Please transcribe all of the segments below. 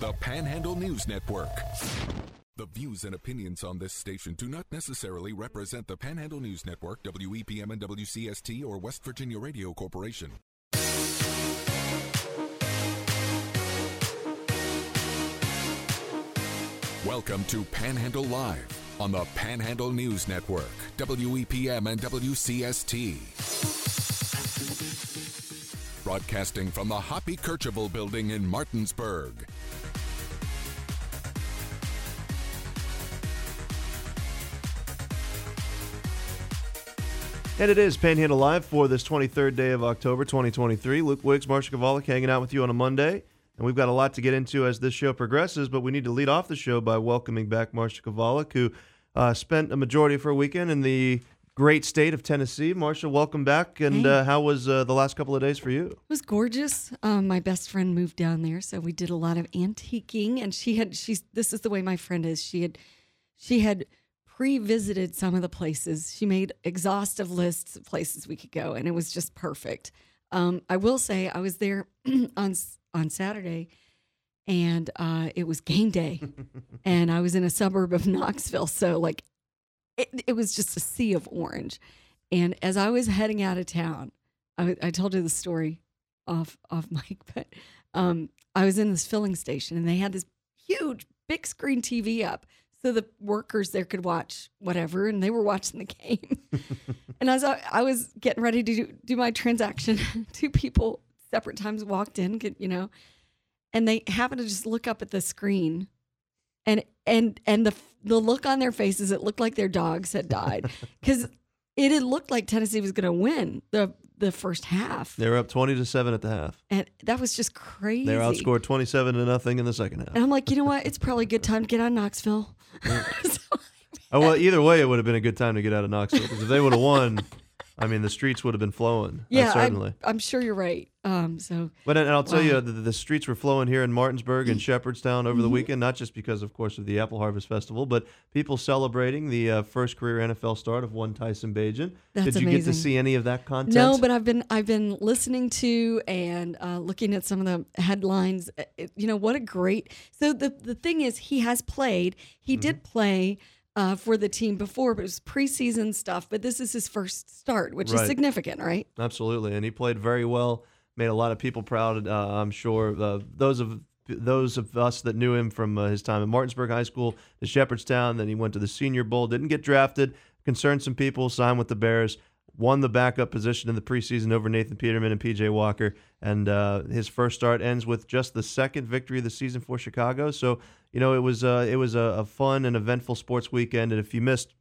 the Panhandle News Network. The views and opinions on this station do not necessarily represent the Panhandle News Network, WEPM and WCST, or West Virginia Radio Corporation. Welcome to Panhandle Live on the Panhandle News Network, WEPM and WCST. Broadcasting from the Hoppy Kercheval building in Martinsburg. And it is Panhandle Live for this 23rd day of October 2023. Luke Wiggs, Marsha Kavalik hanging out with you on a Monday. And we've got a lot to get into as this show progresses, but we need to lead off the show by welcoming back Marsha Kavalik, who uh, spent a majority of her weekend in the great state of Tennessee. Marsha, welcome back. And Hey. uh, how was uh, the last couple of days for you? It was gorgeous. Um, my best friend moved down there, so we did a lot of antiquing. And she had she's this is the way my friend is. She had she had pre-visited some of the places. She made exhaustive lists of places we could go, and it was just perfect. Um, I will say I was there on on Saturday, and uh, it was game day, and I was in a suburb of Knoxville, so like it, it was just a sea of orange. And as I was heading out of town, I, I told you the story off off mic, but um, I was in this filling station and they had this huge big screen TV up, so the workers there could watch whatever, and they were watching the game. and as I, I was getting ready to do, do my transaction, two people separate times walked in, you know, and they happened to just look up at the screen, and and and the the look on their faces, it looked like their dogs had died because it had looked like Tennessee was going to win the the first half, They were up 20 to 7 at the half. and that was just crazy. They were outscored 27 to nothing in the second half. And I'm like, you know what? It's probably a good time to get out of Knoxville. So- Oh, well, either way, it would have been a good time to get out of Knoxville because if they would have won, I mean, the streets would have been flowing. Uh, yeah, certainly. I'm, I'm sure you're right. Um, so But and I'll tell Wow. you, the, the streets were flowing here in Martinsburg and Shepherdstown over the Mm-hmm. weekend, not just because, of course, of the Apple Harvest Festival, but people celebrating the uh, first career NFL start of one Tyson Bagent. That's Did you get to see any of that content? no, but I've been I've been listening to and uh, looking at some of the headlines. Uh, it- you know what a great. So the the thing is, he has played. He did Mm-hmm. play. Uh, for the team before, but it was preseason stuff. But this is his first start, which Right. is significant, right? Absolutely, and he played very well. Made a lot of people proud. Uh, I'm sure uh, those of those of us that knew him from uh, his time at Martinsburg High School to Shepherdstown. Then he went to the Senior Bowl. Didn't get drafted. Concerned some people. Signed with the Bears. Won the backup position in the preseason over Nathan Peterman and PJ Walker. And uh, his first start ends with just the second victory of the season for Chicago. So you know it was uh, it was a, a fun and eventful sports weekend. And if you missed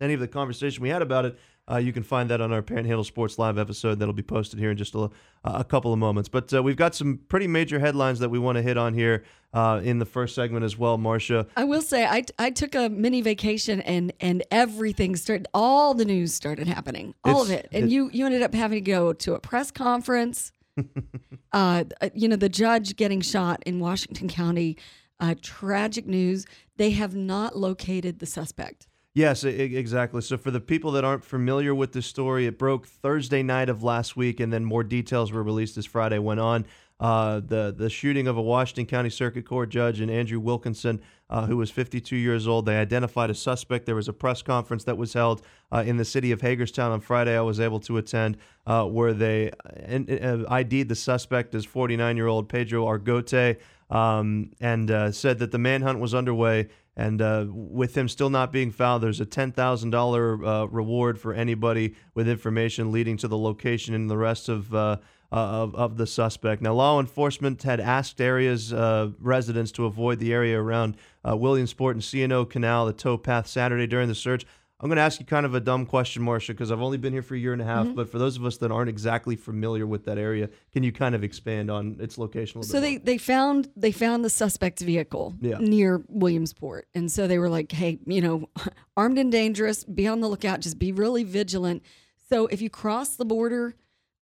any of the conversation we had about it, uh, you can find that on our Panhandle Sports Live episode that'll be posted here in just a, a couple of moments. But uh, we've got some pretty major headlines that we want to hit on here uh, in the first segment as well, Marcia. I will say I, I took a mini vacation and and everything started all the news started happening all of it and it- you you ended up having to go to a press conference uh you know the judge getting shot in Washington County uh tragic news they have not located the suspect Yes, exactly. So for the people that aren't familiar with this story, it broke Thursday night of last week, and then more details were released as Friday went on. Uh, the the shooting of a Washington County Circuit Court judge and Andrew Wilkinson, uh, who was 52 years old. They identified a suspect. There was a press conference that was held uh, in the city of Hagerstown on Friday. I was able to attend, uh, where they uh, ID'd the suspect as 49 year old Pedro Argote, um, and uh, said that the manhunt was underway. And uh, with him still not being found, there's a ten thousand dollar uh, reward for anybody with information leading to the location and the rest of. Uh, uh, of, of the suspect. Now, law enforcement had asked areas uh, residents to avoid the area around uh, Williamsport and C&O Canal, the towpath Saturday during the search. I'm going to ask you kind of a dumb question, Marcia, because I've only been here for a year and a Mm-hmm. half. But for those of us that aren't exactly familiar with that area, can you kind of expand on its location a little so bit? they more? they found they found the suspect's vehicle Yeah. near Williamsport and so they were like hey you know armed and dangerous be on the lookout just be really vigilant so if you cross the border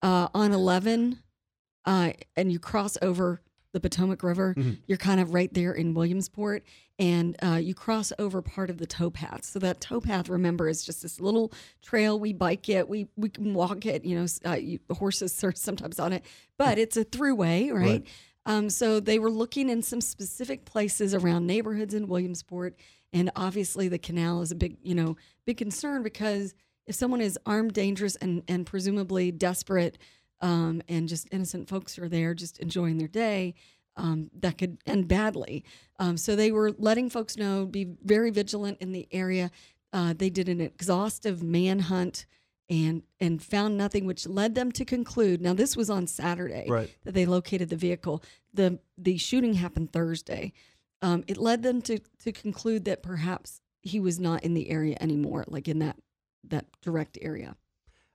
uh, on 11 uh, and you cross over the Potomac River, you're kind of right there in Williamsport, and uh, you cross over part of the towpath. So that towpath, remember, is just this little trail. We bike it, we we can walk it. You know, uh, you, horses are sometimes on it, but it's a throughway, right? Right. Um, so they were looking in some specific places around neighborhoods in Williamsport, and obviously the canal is a big, you know, big concern because if someone is armed, dangerous, and and presumably desperate, um, and just innocent folks are there just enjoying their day, um, that could end badly. Um, so they were letting folks know, be very vigilant in the area. Uh, they did an exhaustive manhunt and and found nothing, which led them to conclude. Now this was on Saturday Right. that they located the vehicle. the The shooting happened Thursday. Um, it led them to to conclude that perhaps he was not in the area anymore, like in that that direct area.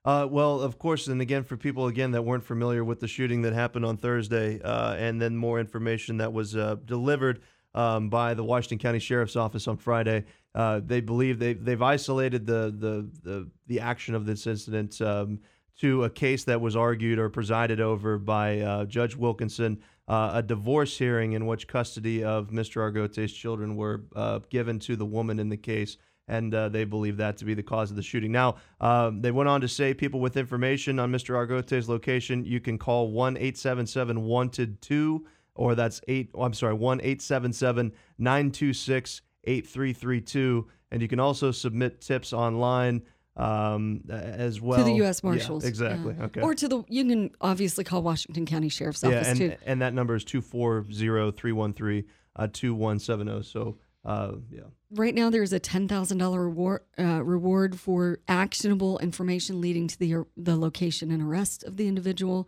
Uh, well, of course, and again, for people again that weren't familiar with the shooting that happened on Thursday, uh, and then more information that was uh, delivered um, by the Washington County Sheriff's Office on Friday, uh, they believe they they've isolated the the the, the action of this incident um, to a case that was argued or presided over by uh, Judge Wilkinson, uh, a divorce hearing in which custody of Mr. Argote's children were given to the woman in the case and uh, they believe that to be the cause of the shooting. Now, um, they went on to say people with information on Mr. Argote's location, you can call 1 877 Wanted 2, or that's 8, oh, I'm sorry, 1 877 926 8332. And you can also submit tips online um, as well. to the U.S. Yeah, Marshals. exactly. yeah. Okay. Or to the, you can obviously call Washington County Sheriff's yeah, Office and, too. and that number is 240 313 2170. So, uh, yeah. Right now, there's a ten thousand dollar reward uh, reward for actionable information leading to the the location and arrest of the individual,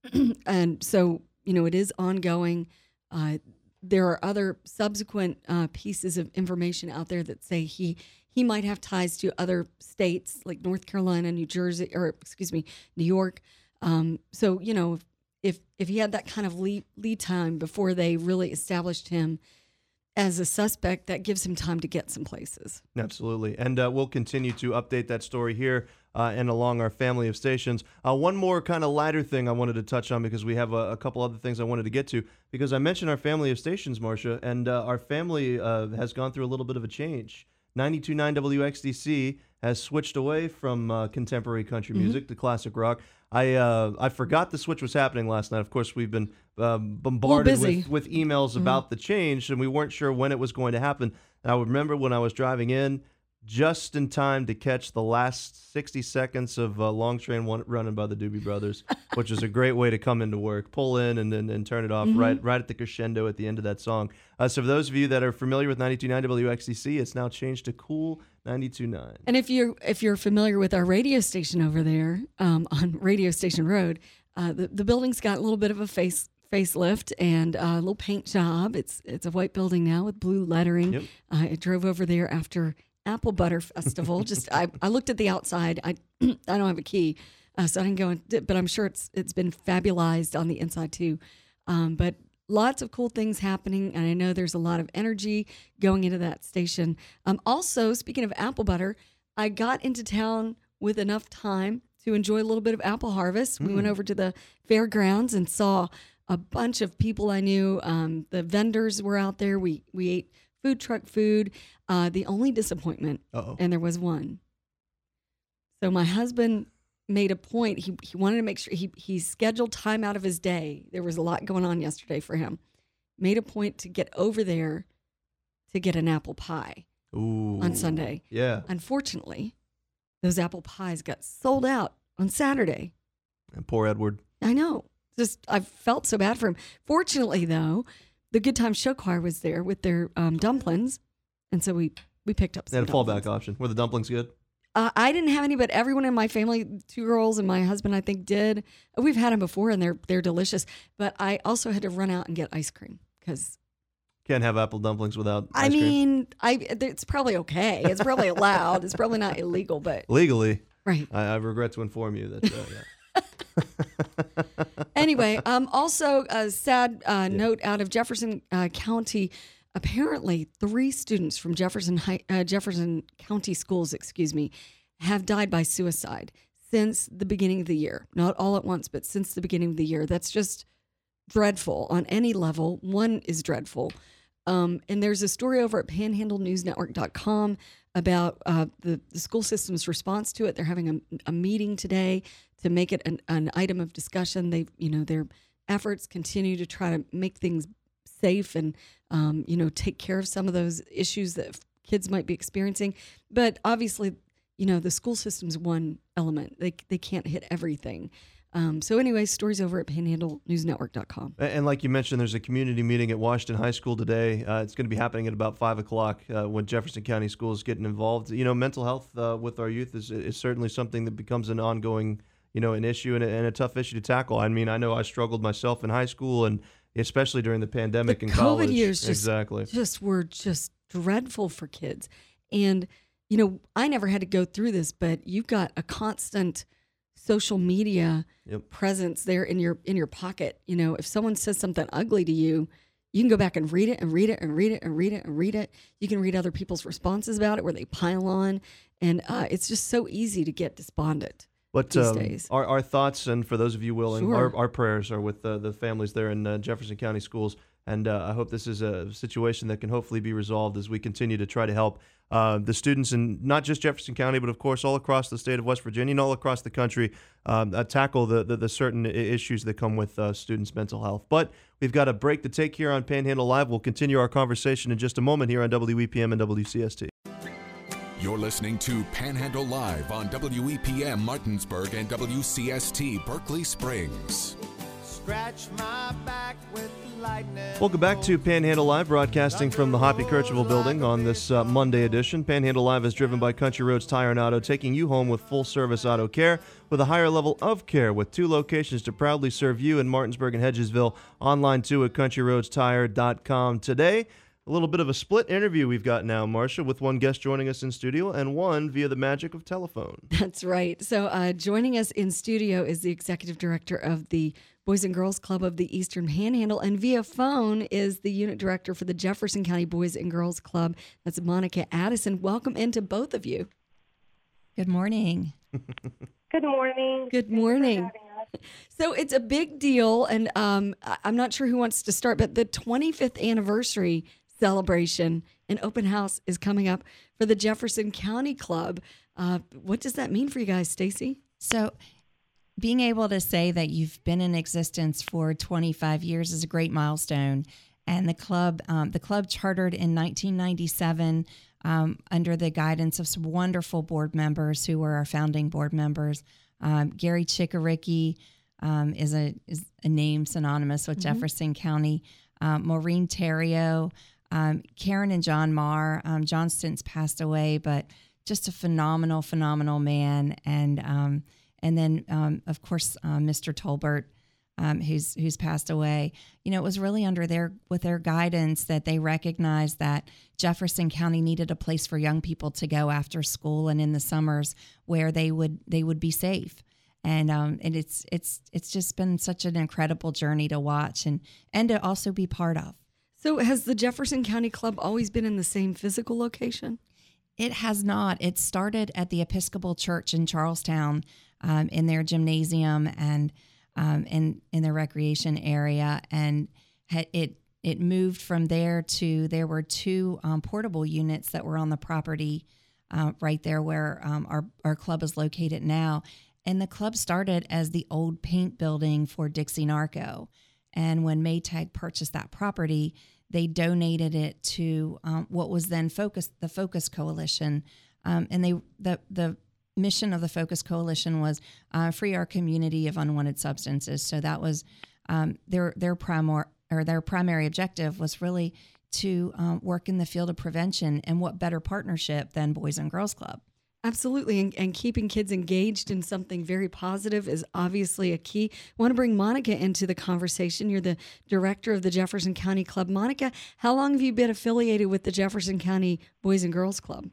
and so you know it is ongoing. Uh, there are other subsequent uh, pieces of information out there that say he he might have ties to other states like North Carolina, New Jersey, or excuse me, New York. Um, so you know if if he had that kind of lead lead time before they really established him as a suspect, that gives him time to get some places. Absolutely. And uh, we'll continue to update that story here uh, and along our family of stations. Uh, one more kind of lighter thing I wanted to touch on because we have a, a, couple other things I wanted to get to. Because I mentioned our family of stations, Marcia, and uh, our family uh, has gone through a little bit of a change. 92.9 WXDC has switched away from uh, contemporary country music to classic rock. I uh, I forgot the switch was happening last night. Of course, we've been um, bombarded with, with emails about the change, and we weren't sure when it was going to happen. And I remember when I was driving in, just in time to catch the last 60 seconds of uh, Long Train one, running by the Doobie Brothers, which is a great way to come into work. Pull in and then and turn it off right right at the crescendo at the end of that song. Uh, so for those of you that are familiar with 92.9 WXDC, it's now changed to Cool 92.9. And if you're if you're familiar with our radio station over there um, on Radio Station Road, uh, the the building's got a little bit of a face facelift and a little paint job. It's it's a white building now with blue lettering. Yep. Uh, I drove over there after Apple Butter Festival. Just I, I looked at the outside. I I don't have a key, uh, so I didn't go in. But I'm sure it's it's been fabulized on the inside too. Um, but lots of cool things happening, and I know there's a lot of energy going into that station. Um, also, speaking of apple butter, I got into town with enough time to enjoy a little bit of apple harvest. We went over to the fairgrounds and saw a bunch of people I knew. Um, the vendors were out there. We we ate food truck food. Uh, the only disappointment, Uh-oh. and there was one. So my husband made a point. He he wanted to make sure he he scheduled time out of his day. There was a lot going on yesterday for him. Made a point to get over there to get an apple pie Ooh. on Sunday. Yeah. Unfortunately, those apple pies got sold out on Saturday. And poor Edward. I know. Just I felt so bad for him. Fortunately, though, the Good Time Show Choir was there with their um, dumplings, and so we we picked up. They had a fallback option. Were the dumplings good? Uh, I didn't have any, but everyone in my family, two girls and my husband, I think did. We've had them before, and they're they're delicious. But I also had to run out and get ice cream because Can't have apple dumplings without I ice cream. mean, I it's probably okay. It's probably allowed. It's probably not illegal, but Legally, right. I, I regret to inform you that. Uh, yeah. anyway, um, also a sad uh, note out of Jefferson uh, County. Apparently, three students from Jefferson High, uh, Jefferson County schools, excuse me, have died by suicide since the beginning of the year. Not all at once, but since the beginning of the year. That's just dreadful on any level. One is dreadful. Um, and there's a story over at panhandlenewsnetwork.com about uh, the, the school system's response to it. They're having a, a meeting today to make it an, an item of discussion. They, you know, they're efforts, continue to try to make things safe and um, you know take care of some of those issues that kids might be experiencing. But obviously, you know the school system's one element. They they can't hit everything. Um, so anyway, stories over at panhandlenewsnetwork.com. And like you mentioned, there's a community meeting at Washington High School today. Uh, it's going to be happening at about five o'clock uh, when Jefferson County Schools getting involved. You know, mental health uh, with our youth is, is certainly something that becomes an ongoing, you know, an issue and a, and a tough issue to tackle. I mean, I know I struggled myself in high school and especially during the pandemic the and COVID college. years just, exactly. just were just dreadful for kids. And, you know, I never had to go through this, but you've got a constant social media Yep. presence there in your in your pocket. You know, if someone says something ugly to you, you can go back and read it and read it and read it and read it and read it. You can read other people's responses about it where they pile on, and uh, it's just so easy to get despondent. But um. Our, our thoughts, and for those of you willing, Sure. our, our prayers are with uh, the families there in uh, Jefferson County Schools. And uh, I hope this is a situation that can hopefully be resolved as we continue to try to help uh, the students in not just Jefferson County, but of course all across the state of West Virginia and all across the country um, uh, tackle the, the, the certain issues that come with uh, students' mental health. But we've got a break to take here on Panhandle Live. We'll continue our conversation in just a moment here on WEPM and WCST. You're listening to Panhandle Live on WEPM Martinsburg and WCST Berkeley Springs. Scratch my back with lightning. Welcome back to Panhandle Live, broadcasting from the Hoppy Kercheval building on this uh, Monday edition. Panhandle Live is driven by Country Roads Tire and Auto, taking you home with full service auto care with a higher level of care with two locations to proudly serve you in Martinsburg and Hedgesville. Online too at countryroadstire.com. Today, a little bit of a split interview we've got now, Marcia, with one guest joining us in studio and one via the magic of telephone. That's right. So, uh, joining us in studio is the executive director of the Boys and Girls Club of the Eastern Panhandle, and via phone is the unit director for the Jefferson County Boys and Girls Club. That's Monica Addison. Welcome into both of you. Good morning. Good morning. Good morning. So it's a big deal, and um, I- I'm not sure who wants to start, but the 25th anniversary celebration and open house is coming up for the Jefferson County Club. Uh, what does that mean for you guys, Stacie? So, being able to say that you've been in existence for 25 years is a great milestone. And the club, um, the club chartered in 1997 um, under the guidance of some wonderful board members who were our founding board members. Um, Gary Chickericky um, is a is a name synonymous with Jefferson County. Um, Maureen Terrio, um, Karen and John Marr. Um, John since passed away, but just a phenomenal, phenomenal man. And um, and then um, of course uh, Mr. Tolbert, um, who's who's passed away. You know, it was really under their with their guidance that they recognized that Jefferson County needed a place for young people to go after school and in the summers where they would they would be safe. And um, and it's it's it's just been such an incredible journey to watch and and to also be part of. So has the Jefferson County Club always been in the same physical location? It has not. It started at the Episcopal Church in Charlestown um, in their gymnasium and um, in in their recreation area, and it it moved from there to there were two um, portable units that were on the property uh, right there where um, our our club is located now. And the club started as the old paint building for Dixie Narco. And when Maytag purchased that property, they donated it to um, what was then Focus, the Focus Coalition, um, and they the the mission of the Focus Coalition was uh, free our community of unwanted substances. So that was um, their their primary or their primary objective was really to um, work in the field of prevention. And what better partnership than Boys and Girls Club? Absolutely. And, and keeping kids engaged in something very positive is obviously a key. I want to bring Monica into the conversation. You're the director of the Jefferson County Club. Monica, how long have you been affiliated with the Jefferson County Boys and Girls Club?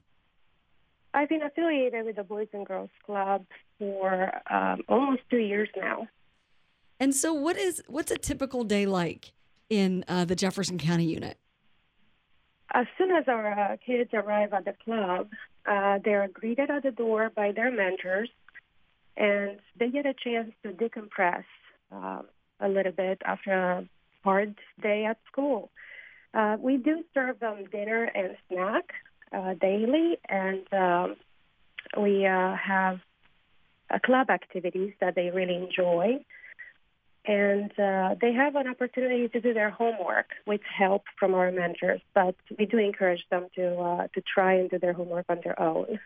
I've been affiliated with the Boys and Girls Club for um, almost two years now. And so, what is what's a typical day like in uh, the Jefferson County unit? As soon as our uh, kids arrive at the club, uh, they're greeted at the door by their mentors, and they get a chance to decompress uh, a little bit after a hard day at school. Uh, we do serve them dinner and snack uh, daily, and um, we uh, have uh, club activities that they really enjoy. And uh, they have an opportunity to do their homework with help from our mentors. But we do encourage them to uh, to try and do their homework on their own.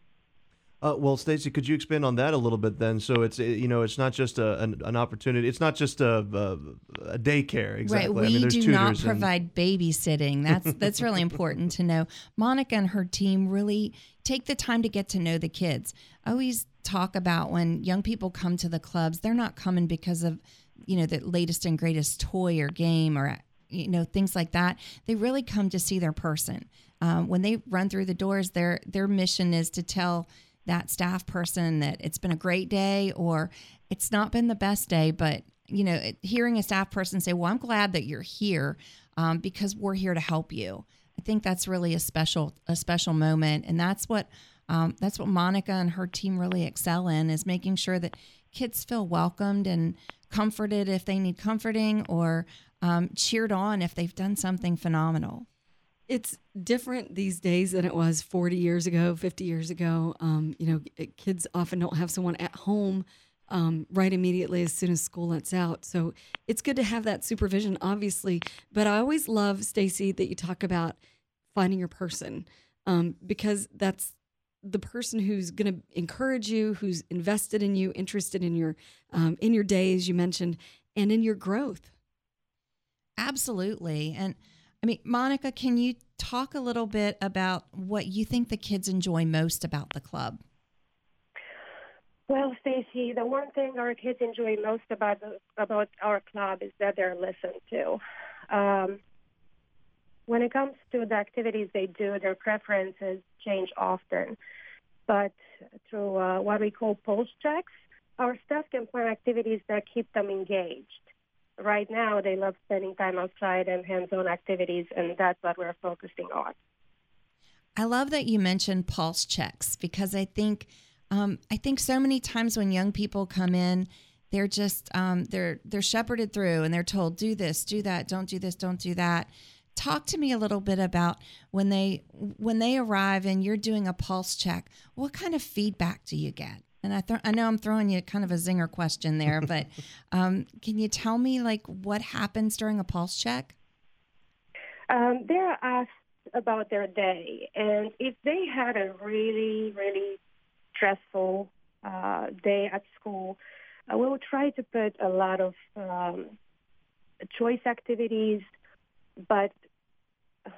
Uh, well, Stacie, could you expand on that a little bit then? So it's you know it's not just a, an, an opportunity. It's not just a, a, a daycare. Exactly. Right. We I mean, do not provide and... babysitting. That's that's really important to know. Monica and her team really take the time to get to know the kids. I always talk about when young people come to the clubs, they're not coming because of you know the latest and greatest toy or game or you know things like that. They really come to see their person. Um, when they run through the doors, their their mission is to tell that staff person that it's been a great day or it's not been the best day, but you know, hearing a staff person say, "Well, I'm glad that you're here um, because we're here to help you." I think that's really a special a special moment, and that's what um, that's what Monica and her team really excel in is making sure that kids feel welcomed and comforted if they need comforting or um, cheered on if they've done something phenomenal. It's different these days than it was 40 years ago, 50 years ago. Um, you know, kids often don't have someone at home um, right immediately as soon as school lets out. So it's good to have that supervision, obviously. But I always love, Stacie, that you talk about finding your person um, because that's the person who's going to encourage you, who's invested in you, interested in your um, in your days, you mentioned, and in your growth. Absolutely, and I mean, Monica, can you talk a little bit about what you think the kids enjoy most about the club? Well, Stacie, the one thing our kids enjoy most about the, about our club is that they're listened to. Um, when it comes to the activities they do, their preferences change often. But through uh, what we call pulse checks, our staff can plan activities that keep them engaged right now they love spending time outside and hands-on activities, and that's what we're focusing on. I love that you mentioned pulse checks because I think um, I think so many times when young people come in, they're just um, they're they're shepherded through and they're told do this, do that, don't do this, don't do that. Talk to me a little bit about when they when they arrive and you're doing a pulse check. What kind of feedback do you get? And I, th- I know I'm throwing you kind of a zinger question there, but um, can you tell me like what happens during a pulse check? Um, they're asked about their day, and if they had a really, really stressful uh, day at school, uh, we will try to put a lot of um, choice activities, but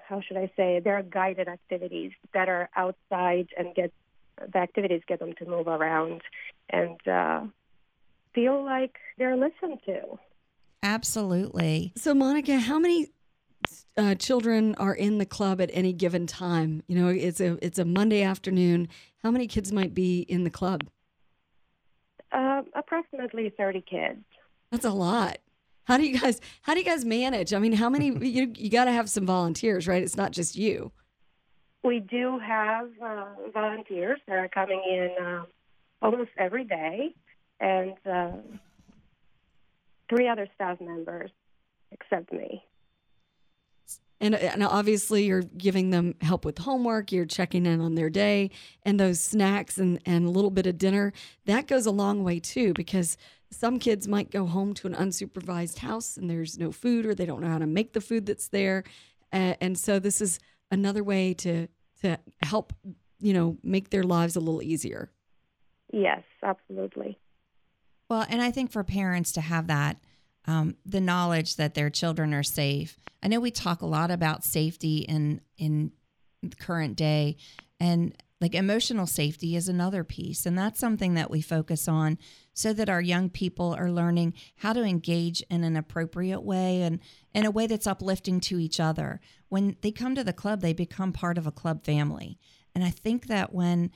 how should I say? There are guided activities that are outside and get the activities get them to move around and uh, feel like they're listened to. Absolutely. So, Monica, how many uh, children are in the club at any given time? You know, it's a it's a Monday afternoon. How many kids might be in the club? Uh, approximately thirty kids. That's a lot. How do you guys How do you guys manage? I mean, how many? You you got to have some volunteers, right? It's not just you. We do have uh, volunteers that are coming in uh, almost every day, and uh, three other staff members except me. And, and obviously, you're giving them help with homework. You're checking in on their day, and those snacks and, and a little bit of dinner. That goes a long way too, because some kids might go home to an unsupervised house and there's no food, or they don't know how to make the food that's there. Uh, and so, this is another way to to help, you know, make their lives a little easier. Yes, absolutely. Well, and I think for parents to have that, um, the knowledge that their children are safe. I know we talk a lot about safety in in current day, and like emotional safety is another piece, and that's something that we focus on so that our young people are learning how to engage in an appropriate way and in a way that's uplifting to each other. When they come to the club, they become part of a club family. And I think that when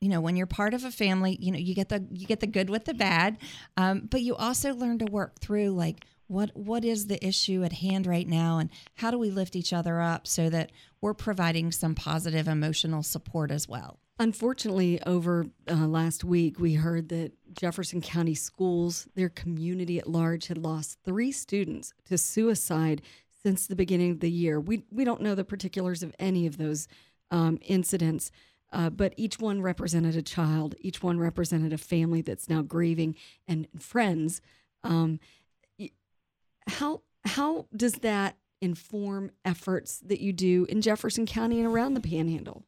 you know when you're part of a family you know you get the you get the good with the bad um, but you also learn to work through like what what is the issue at hand right now and how do we lift each other up so that we're providing some positive emotional support as well Unfortunately, over uh, last week, we heard that Jefferson County Schools, their community at large, had lost three students to suicide since the beginning of the year. We we don't know the particulars of any of those um, incidents, uh, but each one represented a child. Each one represented a family that's now grieving and friends. Um, how how does that inform efforts that you do in Jefferson County and around the Panhandle?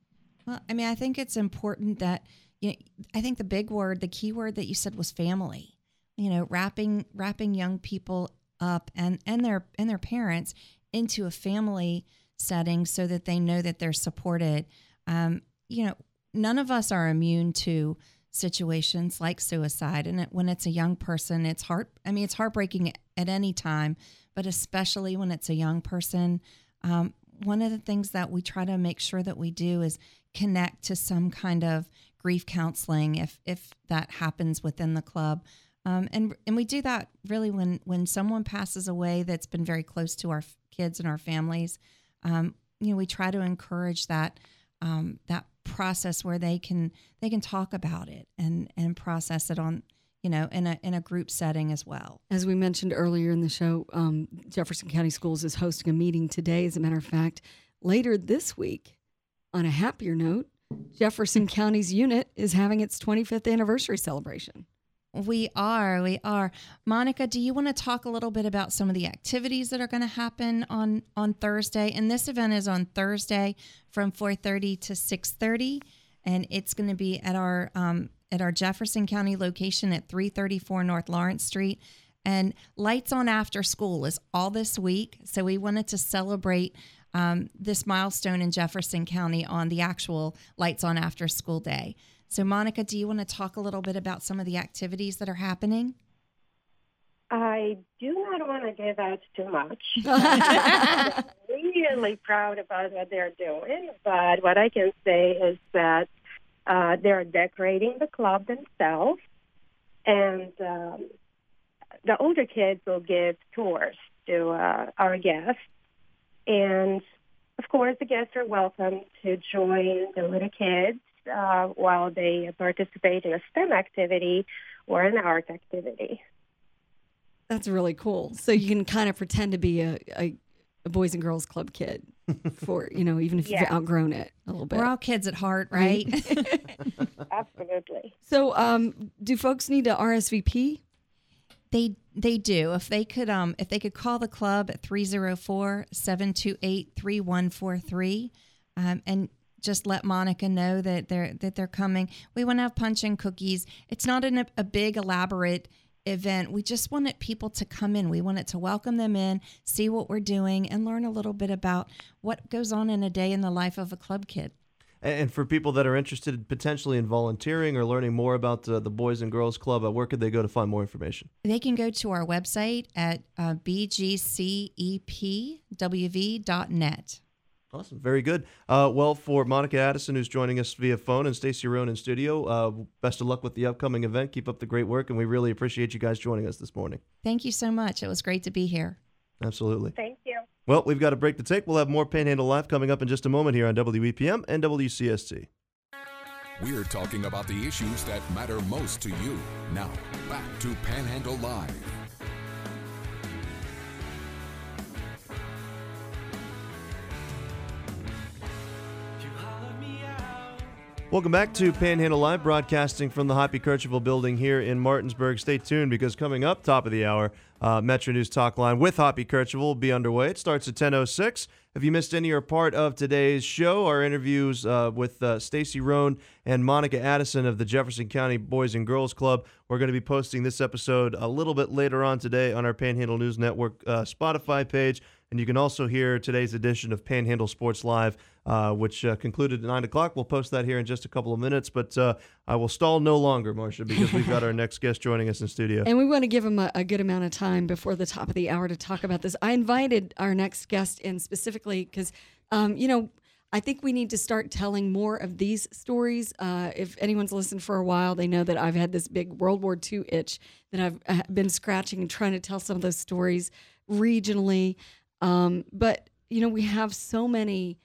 Well, I mean, I think it's important that you know, I think the big word, the key word that you said was family. You know, wrapping wrapping young people up and and their and their parents into a family setting so that they know that they're supported. Um, you know, none of us are immune to situations like suicide, and it, when it's a young person, it's heart. I mean, it's heartbreaking at any time, but especially when it's a young person. Um, one of the things that we try to make sure that we do is connect to some kind of grief counseling if if that happens within the club. Um, and and we do that really when when someone passes away that's been very close to our kids and our families. Um, you know, we try to encourage that um, that process where they can they can talk about it and and process it on you know in a in a group setting as well. As we mentioned earlier in the show, um, Jefferson County Schools is hosting a meeting today. As a matter of fact, later this week, on a happier note, Jefferson County's unit is having its 25th anniversary celebration. We are, we are. Monica, do you want to talk a little bit about some of the activities that are going to happen on on Thursday? And this event is on Thursday from 4:30 to 6:30, and it's going to be at our um, at our Jefferson County location at 334 North Lawrence Street. And lights on after school is all this week, so we wanted to celebrate um, this milestone in Jefferson County on the actual lights on after school day. So, Monica, do you want to talk a little bit about some of the activities that are happening? I do not want to give out too much. I'm really proud about what they're doing, but what I can say is that uh, they're decorating the club themselves, and um, the older kids will give tours to uh, our guests. And of course, the guests are welcome to join the little kids uh, while they participate in a STEM activity or an art activity. That's really cool. So you can kind of pretend to be a, a, a Boys and Girls Club kid for, you know, even if Yeah. you've outgrown it a little bit. We're all kids at heart, right? Absolutely. so, um, do folks need to RSVP? They they do. If they could um if they could call the club at 304-728-3143 um and just let Monica know that they're that they're coming. We want to have punch and cookies. It's not an, a big elaborate event. We just wanted people to come in. We wanted to welcome them in, see what we're doing and learn a little bit about what goes on in a day in the life of a club kid. And for people that are interested potentially in volunteering or learning more about uh, the Boys and Girls Club, uh, where could they go to find more information? They can go to our website at uh, bgcepwv.net. Awesome. Very good. Uh, well, for Monica Addison, who's joining us via phone, and Stacie Rohn in studio, uh, best of luck with the upcoming event. Keep up the great work, and we really appreciate you guys joining us this morning. Thank you so much. It was great to be here. Absolutely. Thank you. Well, we've got a break to take. We'll have more Panhandle Live coming up in just a moment here on WEPM and WCST. We're talking about the issues that matter most to you. Now, back to Panhandle Live. Welcome back to Panhandle Live, broadcasting from the Hoppy Kercheval building here in Martinsburg. Stay tuned because coming up, top of the hour, uh, Metro News Talk Line with Hoppy Kercheval will be underway. It starts at 10.06. If you missed any or part of today's show, our interviews uh, with uh, Stacie Rohn and Monica Addison of the Jefferson County Boys and Girls Club, we're going to be posting this episode a little bit later on today on our Panhandle News Network uh, Spotify page. And you can also hear today's edition of Panhandle Sports Live, uh, which uh, concluded at 9 o'clock. We'll post that here in just a couple of minutes, but uh, I will stall no longer, Marcia, because we've got our next guest joining us in studio. And we want to give him a, a good amount of time before the top of the hour to talk about this. I invited our next guest in specifically because, um, you know, I think we need to start telling more of these stories. Uh, if anyone's listened for a while, they know that I've had this big World War II itch that I've uh, been scratching and trying to tell some of those stories regionally. Um, but, you know, we have so many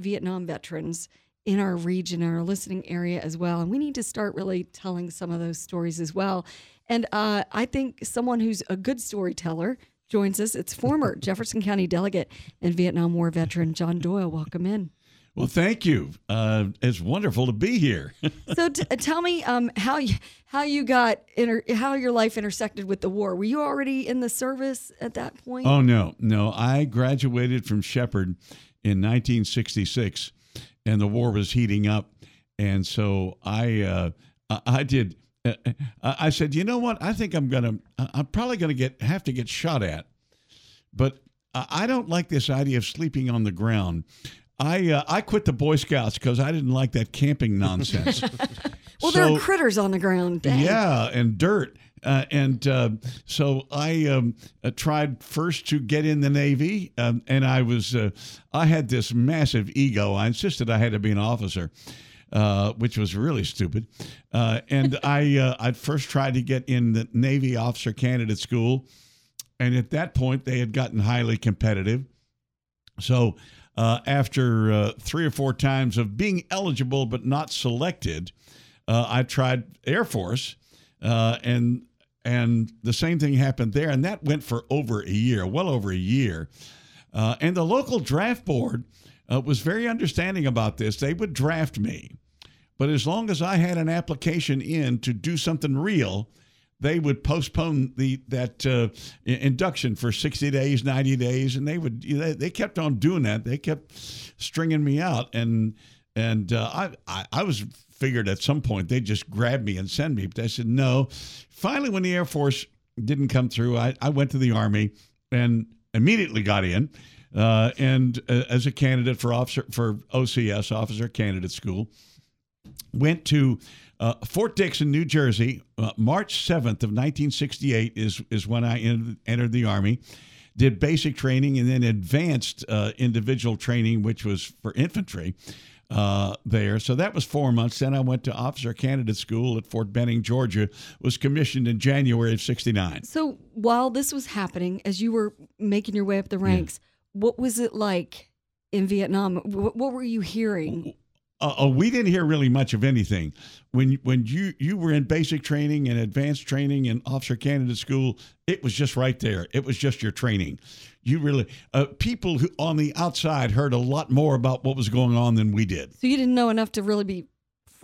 Vietnam veterans in our region, our listening area as well. And we need to start really telling some of those stories as well. And uh, I think someone who's a good storyteller joins us. It's former Jefferson County delegate and Vietnam War veteran John Doyle. Welcome in. Well, thank you. Uh, it's wonderful to be here. So t- tell me um, how you how you got inter- how your life intersected with the war. Were you already in the service at that point? oh no, no! I graduated from Shepherd in 1966, and the war was heating up, and so I uh, I, did. Uh, I I said, you know what? I think I'm gonna. I'm probably gonna get have to get shot at, but I don't like this idea of sleeping on the ground. I uh, I quit the Boy Scouts because I didn't like that camping nonsense. well, there are critters on the ground. Dang. yeah, and dirt. Uh, and uh, so I um, uh, tried first to get in the Navy, um, and I was uh, I had this massive ego. I insisted I had to be an officer, uh, which was really stupid. Uh, and I uh, I first tried to get in the Navy officer candidate school, and at that point they had gotten highly competitive. So uh, after uh, three or four times of being eligible but not selected, uh, I tried Air Force, uh, and and the same thing happened there, and that went for over a year, well over a year. Uh, and the local draft board uh, was very understanding about this. They would draft me, but as long as I had an application in to do something real, they would postpone the that uh, induction for 60 days 90 days and they would they, they kept on doing that they kept stringing me out and and uh, I, I i was figured at some point they'd just grab me and send me but i said no finally when the air force didn't come through i, I went to the army and immediately got in uh, and uh, as a candidate for officer for ocs officer candidate school went to uh, Fort Dixon, New Jersey, uh, March 7th of 1968 is is when I en- entered the Army. Did basic training and then advanced uh, individual training, which was for infantry uh, there. So that was four months. Then I went to officer candidate school at Fort Benning, Georgia. Was commissioned in January of '69. So while this was happening, as you were making your way up the ranks, what was it like in Vietnam? What, what were you hearing? Uh, oh, we didn't hear really much of anything when when you you were in basic training and advanced training and officer candidate school. It was just right there. It was just your training. You really uh, people who on the outside heard a lot more about what was going on than we did. So you didn't know enough to really be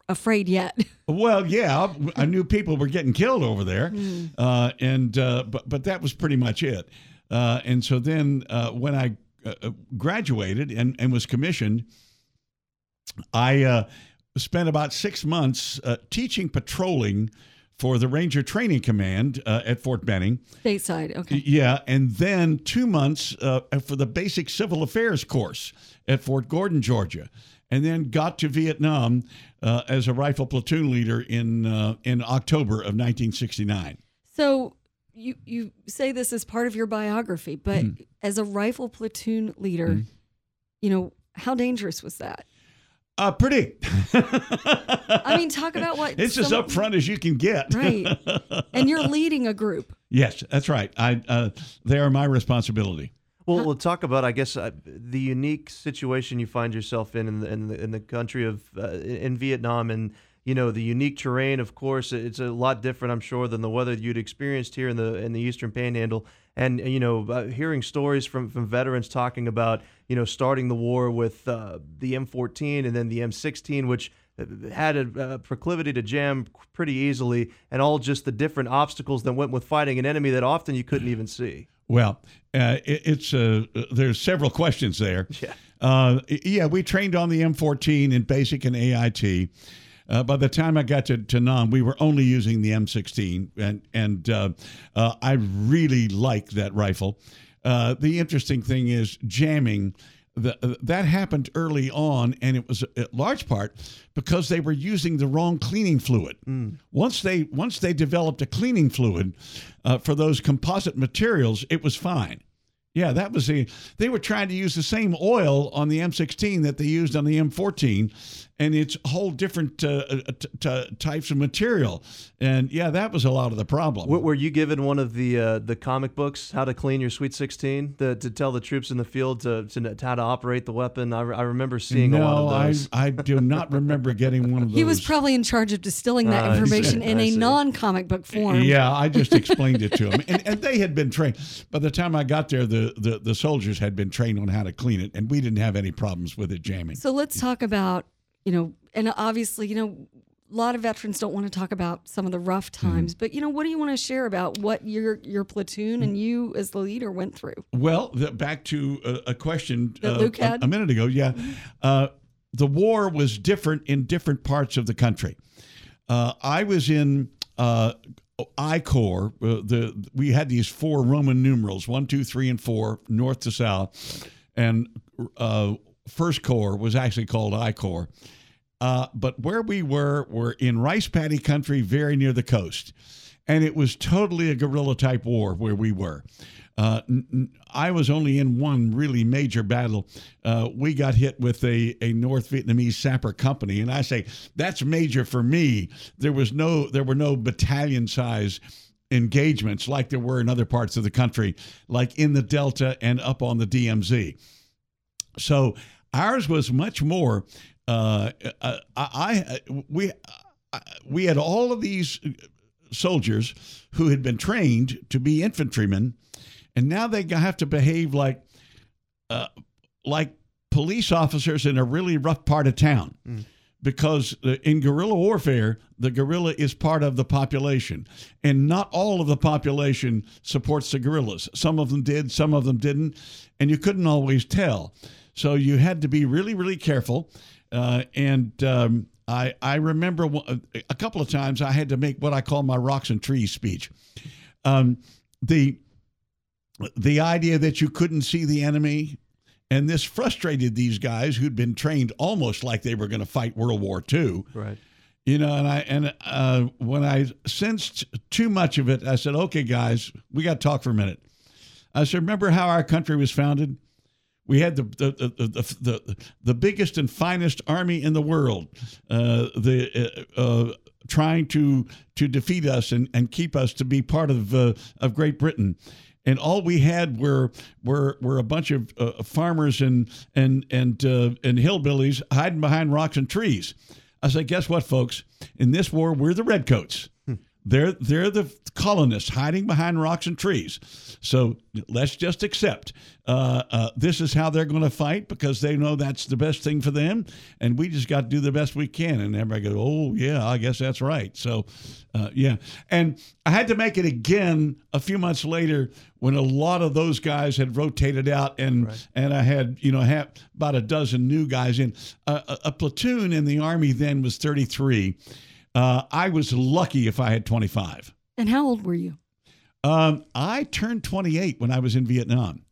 afraid yet. Well, yeah, I knew people were getting killed over there, uh, and uh, but but that was pretty much it. Uh, and so then uh, when I uh, uh, graduated and and was commissioned, I uh, spent about six months uh, teaching patrolling for the Ranger Training Command uh, at Fort Benning. Stateside, okay. Yeah, and then two months uh, for the basic civil affairs course at Fort Gordon, Georgia, and then got to Vietnam uh, as a rifle platoon leader in uh, in October of 1969. So you you say this as part of your biography, but Hmm. as a rifle platoon leader, you know how dangerous was that? Uh, pretty. I mean, talk about what it's as some- upfront as you can get. right? And you're leading a group. yes, that's right. I uh, they are my responsibility. Well, we'll talk about, I guess, uh, the unique situation you find yourself in in the, in the, in the country of uh, in Vietnam, and you know the unique terrain. Of course, it's a lot different, I'm sure, than the weather you'd experienced here in the in the Eastern Panhandle. And you know, uh, hearing stories from from veterans talking about you know starting the war with uh, the M14 and then the M16, which uh, had a uh, proclivity to jam pretty easily, and all just the different obstacles that went with fighting an enemy that often you couldn't even see. Well, uh, it, it's uh, there's several questions there. Yeah. Uh, yeah, we trained on the M14 in basic and AIT. Uh, by the time I got to, to Nam, we were only using the M16, and and uh, uh, I really like that rifle. Uh, the interesting thing is jamming. The, that happened early on, and it was a large part because they were using the wrong cleaning fluid. Once they once they developed a cleaning fluid uh, for those composite materials, it was fine. Yeah, that was the. They were trying to use the same oil on the M16 that they used on the M14, and it's whole different uh, uh, t- t- types of material. And yeah, that was a lot of the problem. W- Were you given one of the uh, the comic books, How to Clean Your Sweet 16, the, to tell the troops in the field to, to, to how to operate the weapon? I, re- I remember seeing a lot of I, those. I do not remember getting one of those. He was probably in charge of distilling that I see. information in I a see. non-comic book form. Yeah, I just explained it to him. and, and they had been trained. By the time I got there, the, the the soldiers had been trained on how to clean it, and we didn't have any problems with it jamming. So let's talk about, you know, and obviously, you know, a lot of veterans don't want to talk about some of the rough Mm-hmm. times, but you know, what do you want to share about what your your platoon and you as the leader went through? Well, the, back to a, a question uh, Luke a-? A, minute ago. Yeah, uh, the war was different in different parts of the country. Uh, I was in uh, I Corps. Uh, the we had these four Roman numerals: one, two, three, and four, north to south, and uh, First Corps was actually called I Corps. Uh, but where we were we were in rice paddy country, very near the coast, and it was totally a guerrilla type war where we were. Uh, I was only in one really major battle. Uh, we got hit with a, a North Vietnamese sapper company, and I say that's major for me. There was no there were no battalion size engagements like there were in other parts of the country, like in the Delta and up on the DMZ. So ours was much more. Uh, I, I we I, we had all of these soldiers who had been trained to be infantrymen, and now they have to behave like uh, like police officers in a really rough part of town. Because uh, in guerrilla warfare, the guerrilla is part of the population, and not all of the population supports the guerrillas. Some of them did, some of them didn't, and you couldn't always tell. So you had to be really, really careful. Uh, and um, I, I remember a couple of times I had to make what I call my rocks and trees speech. Um, the the idea that you couldn't see the enemy, and this frustrated these guys who'd been trained almost like they were going to fight World War II. right. You know, and I and uh, when I sensed too much of it, I said, "Okay, guys, we got to talk for a minute." I said, "Remember how our country was founded? We had the the the the, the, biggest and finest army in the world, uh, the uh, uh, trying to to defeat us and, and keep us to be part of uh, of Great Britain." And all we had were were were a bunch of uh, farmers and and and uh, and hillbillies hiding behind rocks and trees. I said, guess what, folks? In this war, we're the redcoats. They're they're the colonists hiding behind rocks and trees. So let's just accept uh, uh, this is how they're going to fight because they know that's the best thing for them, and we just got to do the best we can. And everybody goes, "Oh yeah, I guess that's right." So uh, yeah, and I had to make it again a few months later when a lot of those guys had rotated out, and and I had you know had about a dozen new guys in. Uh, a, a platoon in the army then was thirty three. Uh, I was lucky if I had 25. And how old were you? Um, I turned 28 when I was in Vietnam.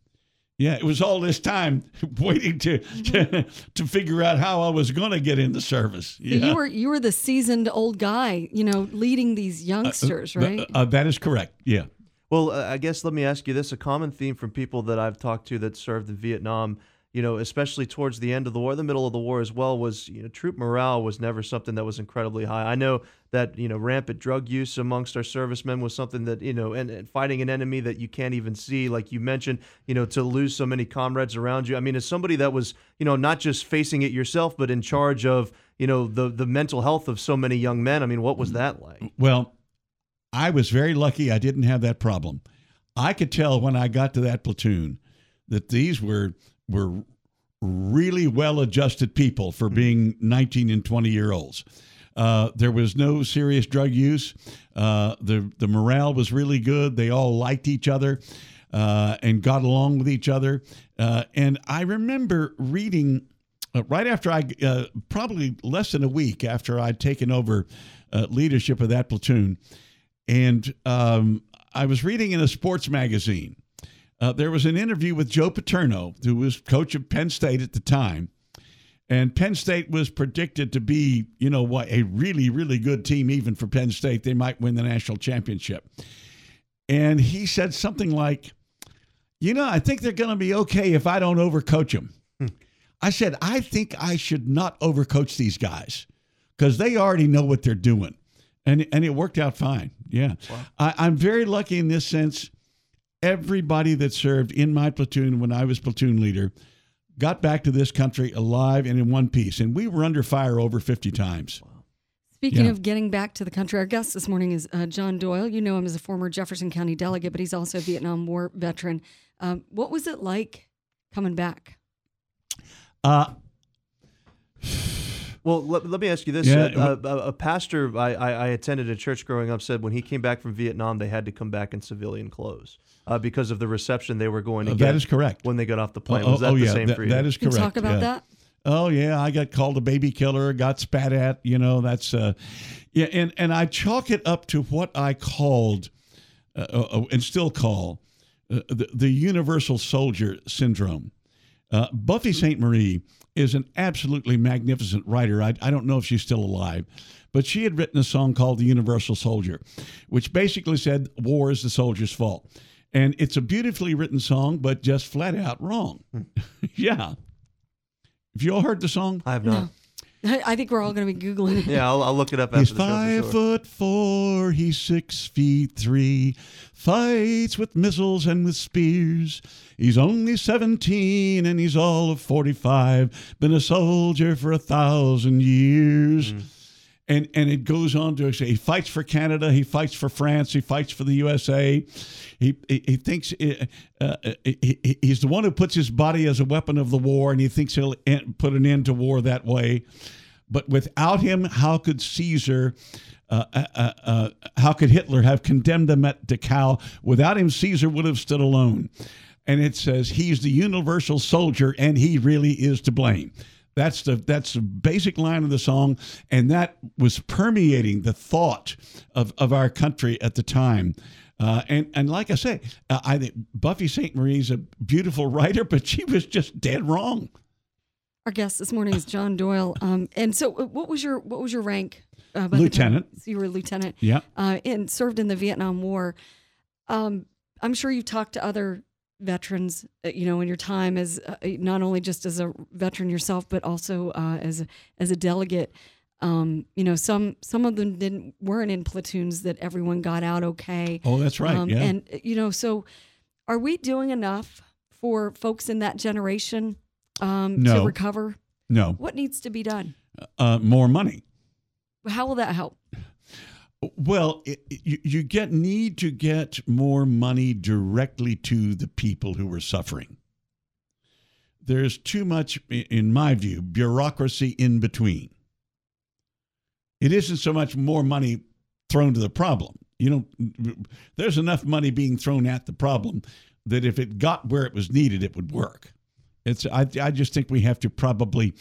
Yeah, it was all this time waiting to to, to figure out how I was going to get in the service. Yeah. You were you were the seasoned old guy, you know, leading these youngsters, right? Uh, uh, that is correct. Yeah. Well, uh, I guess let me ask you this: a common theme from people that I've talked to that served in Vietnam, you know, especially towards the end of the war, the middle of the war as well, was you know, troop morale was never something that was incredibly high. I know that you know rampant drug use amongst our servicemen was something that you know, and, and fighting an enemy that you can't even see, like you mentioned, you know, to lose so many comrades around you. I mean, as somebody that was you know not just facing it yourself, but in charge of you know the the mental health of so many young men. I mean, what was that like? Well, I was very lucky I didn't have that problem. I could tell when I got to that platoon that these were were really well adjusted people for being 19 and 20 year olds. Uh, there was no serious drug use. Uh, the the morale was really good. They all liked each other uh, and got along with each other. Uh, and I remember reading uh, right after I, uh, probably less than a week after I'd taken over uh, leadership of that platoon, and um, I was reading in a sports magazine. Uh, there was an interview with Joe Paterno, who was coach of Penn State at the time. And Penn State was predicted to be, you know, what a really, really good team, even for Penn State. They might win the national championship. And he said something like, you know, I think they're going to be okay if I don't overcoach them. I said, I think I should not overcoach these guys because they already know what they're doing. And, and it worked out fine. Yeah. I, I'm very lucky in this sense. Everybody that served in my platoon when I was platoon leader got back to this country alive and in one piece. And we were under fire over 50 times. Speaking Yeah. of getting back to the country, our guest this morning is uh, John Doyle. You know him as a former Jefferson County delegate, but he's also a Vietnam War veteran. Um, what was it like coming back? Uh, Well, let, let me ask you this: Yeah, Uh, a, a pastor I, I, I attended a church growing up said when he came back from Vietnam, they had to come back in civilian clothes uh, because of the reception they were going to Uh, get. that is correct. When they got off the oh, plane, was that oh, the yeah, same that- for you? that is correct. you talk about yeah. that? Oh yeah, I got called a baby killer, got spat at. You know, that's uh, yeah, and and I chalk it up to what I called uh, uh, and still call uh, the, the universal soldier syndrome. Uh, Buffy Sainte-Marie is an absolutely magnificent writer. I, I don't know if she's still alive, but she had written a song called The Universal Soldier, which basically said war is the soldier's fault. And it's a beautifully written song, but just flat out wrong. Hmm. yeah. Have you all heard the song? I have not. I think we're all going to be Googling it. Yeah, I'll, I'll look it up after He's the show. five sure. foot four, he's six feet three, fights with missiles and with spears. He's only 17 and he's all of 45, been a soldier for a thousand years. Mm-hmm. And, and it goes on to say he fights for Canada, he fights for France, he fights for the USA. He, he, he thinks uh, uh, he, he- he's the one who puts his body as a weapon of the war, and he thinks he'll put an end to war that way. But without him, how could Caesar, uh, uh, uh, uh, how could Hitler have condemned them at Dachau? Without him, Caesar would have stood alone. And it says he's the universal soldier, and he really is to blame. That's the that's the basic line of the song, and that was permeating the thought of, of our country at the time. Uh, and and like I say, uh, I think Buffy Sainte-Marie's a beautiful writer, but she was just dead wrong. Our guest this morning is John Doyle. Um, and so, uh, what was your what was your rank? Uh, Lieutenant. so you were a lieutenant. Yeah. Uh, and served in the Vietnam War. Um, I'm sure you talked to other veterans. Uh, you know, in your time as uh, not only just as a veteran yourself, but also uh, as a, as a delegate. Um, you know, some some of them didn't weren't in platoons that everyone got out okay. Oh, that's right. Um, yeah. And uh, you know, so are we doing enough for folks in that generation um, to recover? no, What needs to be done? uh, more money. How will that help? Well, it, you, you get need to get more money directly to the people who are suffering. There's too much, in my view, bureaucracy in between. It isn't so much more money thrown to the problem. You know, there's enough money being thrown at the problem that if it got where it was needed, it would work. It's I, I just think we have to probably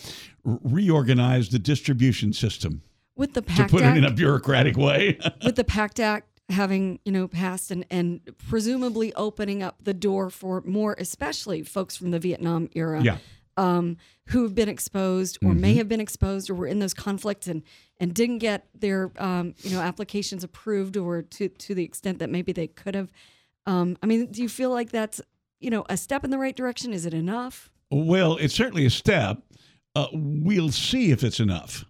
reorganize the distribution system With the to PACT put it in a Act, bureaucratic way. with the PACT Act having you know passed and and presumably opening up the door for more, especially folks from the Vietnam era, yeah. um, who have been exposed or Mm-hmm. may have been exposed or were in those conflicts and and didn't get their um, you know applications approved or to to the extent that maybe they could have. Um, I mean, do you feel like that's you know a step in the right direction? Is it enough? Well, it's certainly a step. Uh, we'll see if it's enough.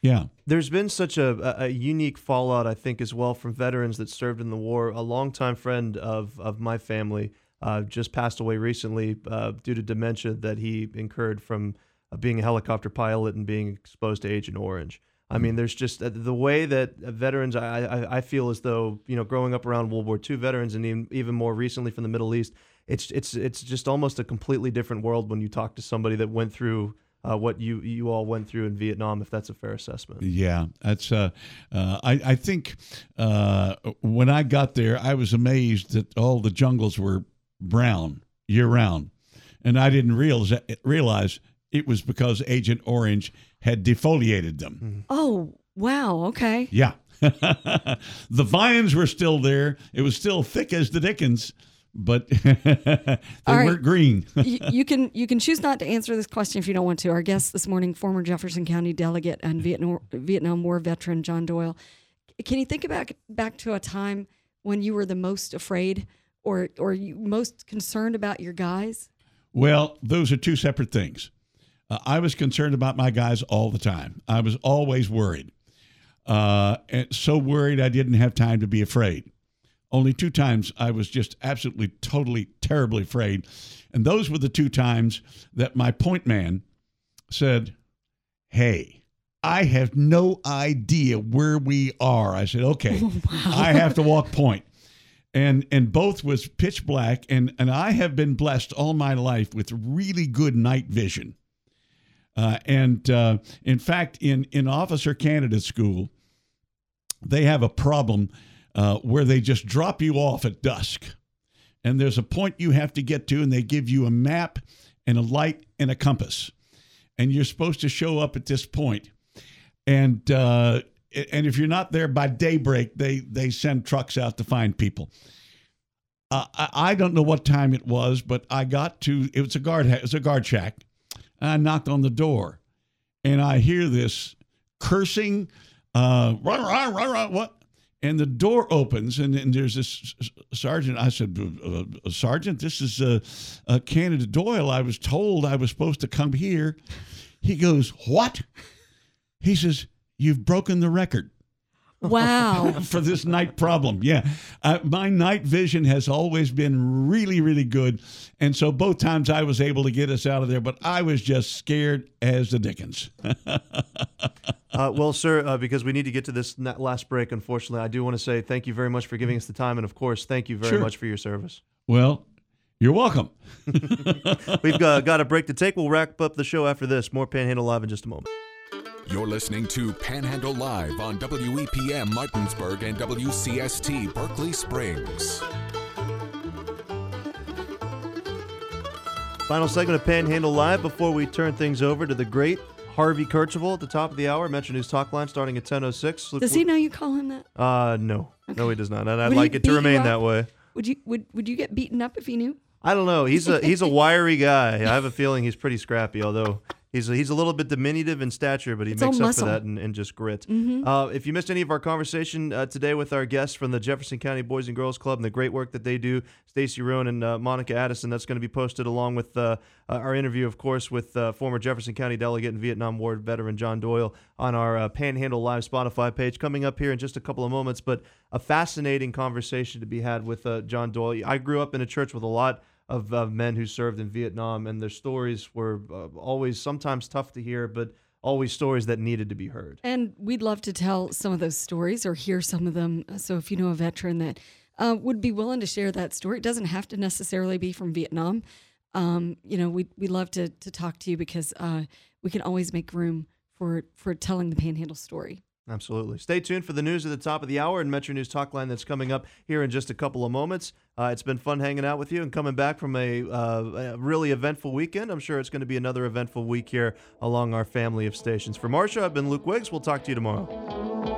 Yeah. There's been such a, a, unique fallout, I think, as well from veterans that served in the war. A longtime friend of, of my family uh, just passed away recently uh, due to dementia that he incurred from uh, being a helicopter pilot and being exposed to Agent Orange. I mean, there's just uh, the way that veterans. I, I I feel as though you know, growing up around World War II veterans, and even, even more recently from the Middle East, it's it's it's just almost a completely different world when you talk to somebody that went through uh, what you you all went through in Vietnam. If that's a fair assessment. Yeah, that's. Uh, uh, I I think uh, when I got there, I was amazed that all the jungles were brown year round, and I didn't realize realize it was because Agent Orange had defoliated them. Oh wow, okay. Yeah, the vines were still there. It was still thick as the Dickens, but they All right. weren't green. you, you can you can choose not to answer this question if you don't want to. Our guest this morning, former Jefferson County delegate and Vietnam Vietnam War veteran John Doyle. Can you think back back to a time when you were the most afraid or or you most concerned about your guys? Well, those are two separate things. Uh, I was concerned about my guys all the time. I was always worried. Uh, and so worried I didn't have time to be afraid. Only two times I was just absolutely, totally, terribly afraid. And those were the two times that my point man said, Hey, I have no idea where we are. I said, Okay, I have to walk point. And and both was pitch black, and, and I have been blessed all my life with really good night vision. Uh, and uh, in fact, in, in officer candidate school, they have a problem uh, where they just drop you off at dusk. And there's a point you have to get to, and they give you a map and a light and a compass. And you're supposed to show up at this point. And uh, and if you're not there by daybreak, they they send trucks out to find people. Uh, I, I don't know what time it was, but I got to it was a guard it was a guard shack. I knocked on the door, and I hear this cursing, uh, run, run, run, run, what? And the door opens, and, and there's this sergeant. I said, uh, uh, Sergeant, this is uh, uh, Candidate Doyle. I was told I was supposed to come here. He goes, What? He says, You've broken the record Wow. for this night problem. Yeah. Uh, my night vision has always been really, really good. And so both times I was able to get us out of there, but I was just scared as the dickens. Uh, well, sir, uh, because we need to get to this last break, unfortunately, I do want to say thank you very much for giving us the time. And of course, thank you very Sure. much for your service. well, you're welcome. We've got, got a break to take. We'll wrap up the show after this. More Panhandle Live in just a moment. You're listening to Panhandle Live on WEPM Martinsburg and WCST Berkeley Springs. Final segment of Panhandle Live before we turn things over to the great Harvey Kercheval at the top of the hour. Metro News Talk Line starting at 10.06. Look Does he know you call him that? Uh, no. No, he does not. And I'd Would like it to remain that way. Would you would would you get beaten up if he knew? I don't know. He's a he's a wiry guy. I have a feeling he's pretty scrappy, although he's a, he's a little bit diminutive in stature, but he It's makes up for that and, and just grit. Uh, if you missed any of our conversation uh, today with our guests from the Jefferson County Boys and Girls Club and the great work that they do, Stacie Rohn and uh, Monica Addison, that's going to be posted along with uh, uh, our interview, of course, with uh, former Jefferson County delegate and Vietnam War veteran John Doyle on our uh, Panhandle Live Spotify page coming up here in just a couple of moments. But a fascinating conversation to be had with uh, John Doyle. I grew up in a church with a lot of uh, men who served in Vietnam, and their stories were uh, always sometimes tough to hear, but always stories that needed to be heard. And we'd love to tell some of those stories or hear some of them. So if you know a veteran that uh, would be willing to share that story, it doesn't have to necessarily be from Vietnam. Um, you know, we we love to to talk to you because uh, we can always make room for for telling the Panhandle story. Absolutely. Stay tuned for the news at the top of the hour and Metro News Talk Line that's coming up here in just a couple of moments. Uh, it's been fun hanging out with you and coming back from a, uh, a really eventful weekend. I'm sure it's going to be another eventful week here along our family of stations. For Marsha, I've been Luke Wiggs. We'll talk to you tomorrow.